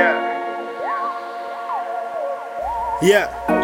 Yeah. Yeah.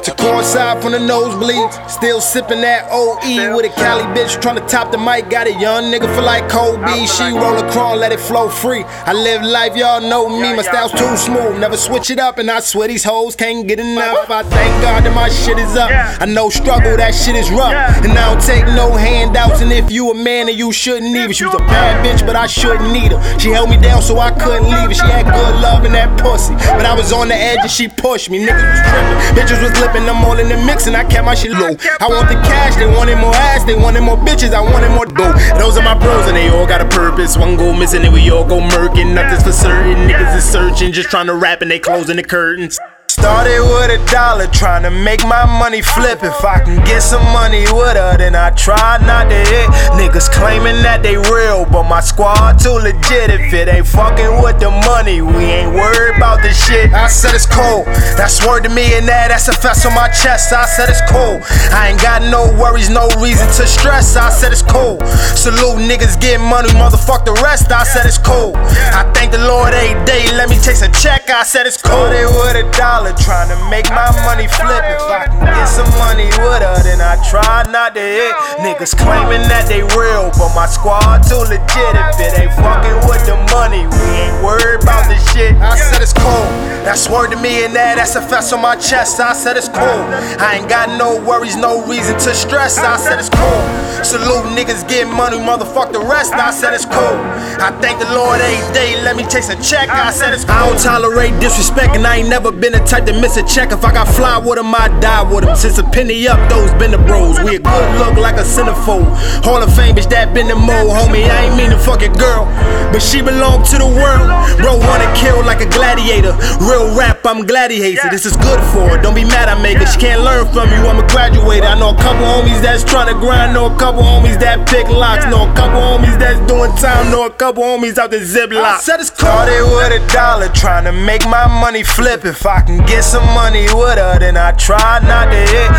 To coincide from the nosebleeds, still sipping that OE with a Cali bitch trying to top the mic. Got a young nigga feel like Kobe. She roll a crawl, let it flow free. I live life, y'all know me. My style's too smooth, never switch it up, and I swear these hoes can't get enough. I thank God that my shit is up. I know struggle, that shit is rough, and I don't take no handouts. And if you a man, then you shouldn't even. She was a bad bitch, but I shouldn't need her. She held me down, so I couldn't leave her. She had good love in that pussy, but I was on the edge and she pushed me. Niggas was tripping, bitches was I'm all in the mix and I kept my shit low. I want the cash, they wanted more ass, they wanted more bitches, I wanted more dough. Those are my bros and they all got a purpose. One go missing and we all go murking. Nothing's for certain. Niggas is searching, just trying to rap and they closing the curtains. Started with a dollar, trying to make my money flip. If I can get some money with her, then I try not to hit. Niggas claiming that they real, but my squad too legit. If it ain't fucking with the money, we ain't worried about the shit. I said it's cold, that's word to me, and that that's a fest on my chest. I said it's cold. I ain't got no worries, no reason to stress. I said it's cold. Salute niggas getting money, motherfuck the rest. I said it's cold. I thank the Lord every day, let me chase a check. I said it's cold. They with a dollar dollar, trying to make my money flip. If I can get some money with her, then I try not to hit. Niggas claiming that they real, but my squad too legit. If it ain't fucking with the money, we ain't worried about the shit. I said it's cool. That's word to me and that, that's a fest on my chest. I said it's cool. I ain't got no worries, no reason to stress. I said it's cool. Salute niggas getting money, motherfuck the rest. I said it's cool. I thank the Lord every day, let me chase a check. I said it's cool. I don't tolerate disrespect, and I ain't never been a type to miss a check. If I got fly with him, I die with him. Since a penny up, those been the bros. We a good look like a centerfold. Hall of Fame, bitch, that been the mo, homie. I ain't mean to fuck your girl, but she belong to the world. Bro, wanna kill a gladiator. Real rap, I'm gladiator. This is good for her. Don't be mad, I make her. She can't learn from you, I'm a graduator. I know a couple homies that's trying to grind. Know a couple homies that pick locks. Know a couple homies that's doing time. Know a couple homies out the ziplock. Said it's Started with a dollar, trying to make my money flip. If I can get some money with her, then I try not to hit.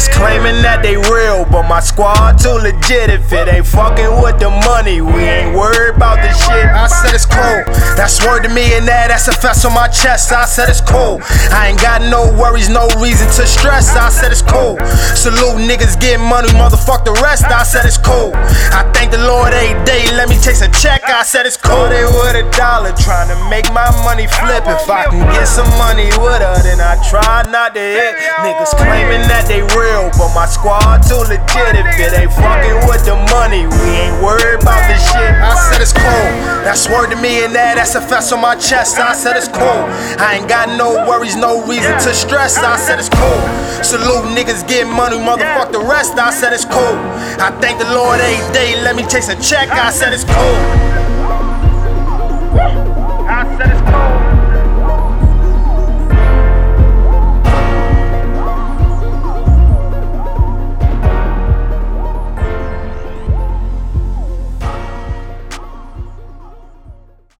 Niggas claiming that they real, but my squad too legit. If it ain't fucking with the money, we ain't worried about the shit. I said it's cool. That's word to me and that, that's a fest on my chest. I said it's cool. I ain't got no worries, no reason to stress. I said it's cool. Salute niggas getting money, motherfuck the rest. I said it's cool. I thank the Lord every day, let me chase a check. I said it's cool. They with a dollar, trying to make my money flip. If I can get some money with her, then try not to hit. Niggas claiming that they real, but my squad too legit. If it ain't fucking with the money, we ain't worried about the shit. I said it's cool. That's word to me and that, that's a fest on my chest. I said it's cool. I ain't got no worries, no reason to stress. I said it's cool. Salute niggas getting money, motherfuck the rest. I said it's cool. I thank the Lord every day, let me chase a check. I said it's cool. I said it's cold.